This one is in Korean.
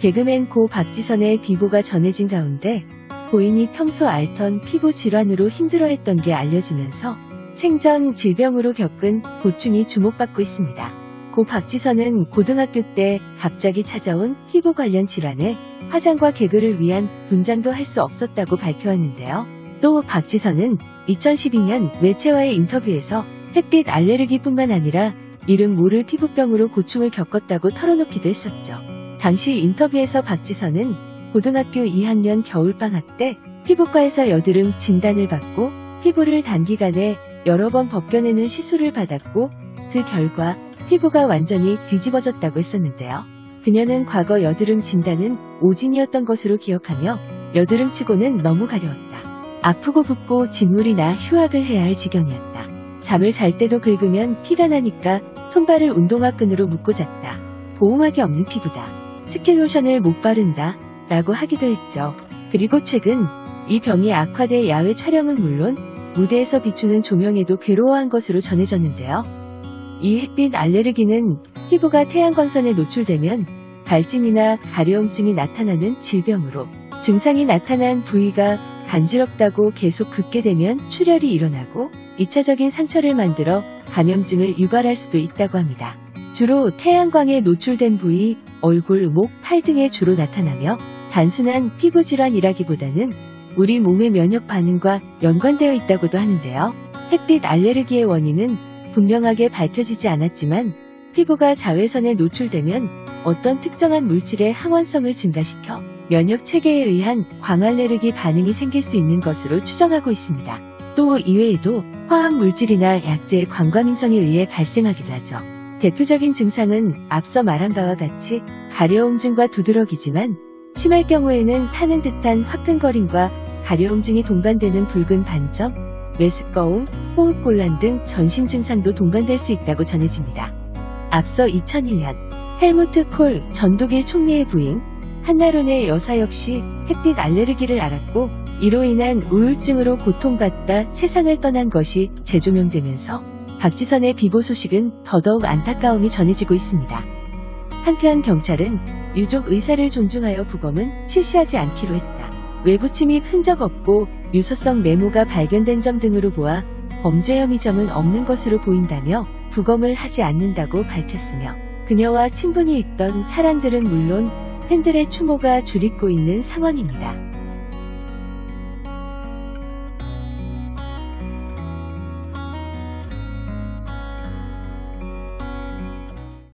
개그맨 고 박지선의 비보가 전해진 가운데 고인이 평소 앓던 피부 질환으로 힘들어했던 게 알려지면서 생전 질병으로 겪은 고충이 주목받고 있습니다. 고 박지선은 고등학교 때 갑자기 찾아온 피부 관련 질환에 화장과 개그를 위한 분장도 할 수 없었다고 밝혀왔는데요. 또 박지선은 2012년 매체와의 인터뷰에서 햇빛 알레르기뿐만 아니라 이름 모를 피부병으로 고충을 겪었다고 털어놓기도 했었죠. 당시 인터뷰에서 박지선은 고등학교 2학년 겨울방학 때 피부과에서 여드름 진단을 받고 피부를 단기간에 여러 번 벗겨내는 시술을 받았고 그 결과 피부가 완전히 뒤집어졌다고 했었는데요. 그녀는 과거 여드름 진단은 오진이었던 것으로 기억하며 여드름치고는 너무 가려웠다. 아프고 붓고 진물이나 휴학을 해야 할 지경이었다. 잠을 잘 때도 긁으면 피가 나니까 손발을 운동화 끈으로 묶고 잤다. 보호막이 없는 피부다. 스킨로션을 못 바른다. 라고 하기도 했죠. 그리고 최근 이 병이 악화돼 야외 촬영은 물론 무대에서 비추는 조명에도 괴로워한 것으로 전해졌는데요. 이 햇빛 알레르기는 피부가 태양광선에 노출되면 갈증이나 가려움증이 나타나는 질병으로 증상이 나타난 부위가 간지럽다고 계속 긋게 되면 출혈이 일어나고 2차적인 상처를 만들어 감염증을 유발할 수도 있다고 합니다. 주로 태양광에 노출된 부위, 얼굴, 목, 팔 등에 주로 나타나며 단순한 피부 질환이라기보다는 우리 몸의 면역 반응과 연관되어 있다고도 하는데요. 햇빛 알레르기의 원인은 분명하게 밝혀지지 않았지만 피부가 자외선에 노출되면 어떤 특정한 물질의 항원성을 증가시켜 면역 체계에 의한 광알레르기 반응이 생길 수 있는 것으로 추정하고 있습니다. 또 이외에도 화학 물질이나 약제의 광과민성에 의해 발생하기도 하죠. 대표적인 증상은 앞서 말한 바와 같이 가려움증과 두드러기지만 심할 경우에는 타는 듯한 화끈거림과 가려움증이 동반되는 붉은 반점, 메스꺼움, 호흡곤란 등 전신 증상도 동반될 수 있다고 전해집니다. 앞서 2001년 헬무트 콜 전 독일 총리의 부인 한나론의 여사 역시 햇빛 알레르기를 앓았고 이로 인한 우울증으로 고통받다 세상을 떠난 것이 재조명되면서 박지선의 비보 소식은 더더욱 안타까움이 전해지고 있습니다. 한편 경찰은 유족 의사를 존중하여 부검은 실시하지 않기로 했다. 외부 침입 흔적 없고 유서성 메모가 발견된 점 등으로 보아 범죄 혐의점은 없는 것으로 보인다며 부검을 하지 않는다고 밝혔으며 그녀와 친분이 있던 사람들은 물론 팬들의 추모가 줄이고 있는 상황입니다.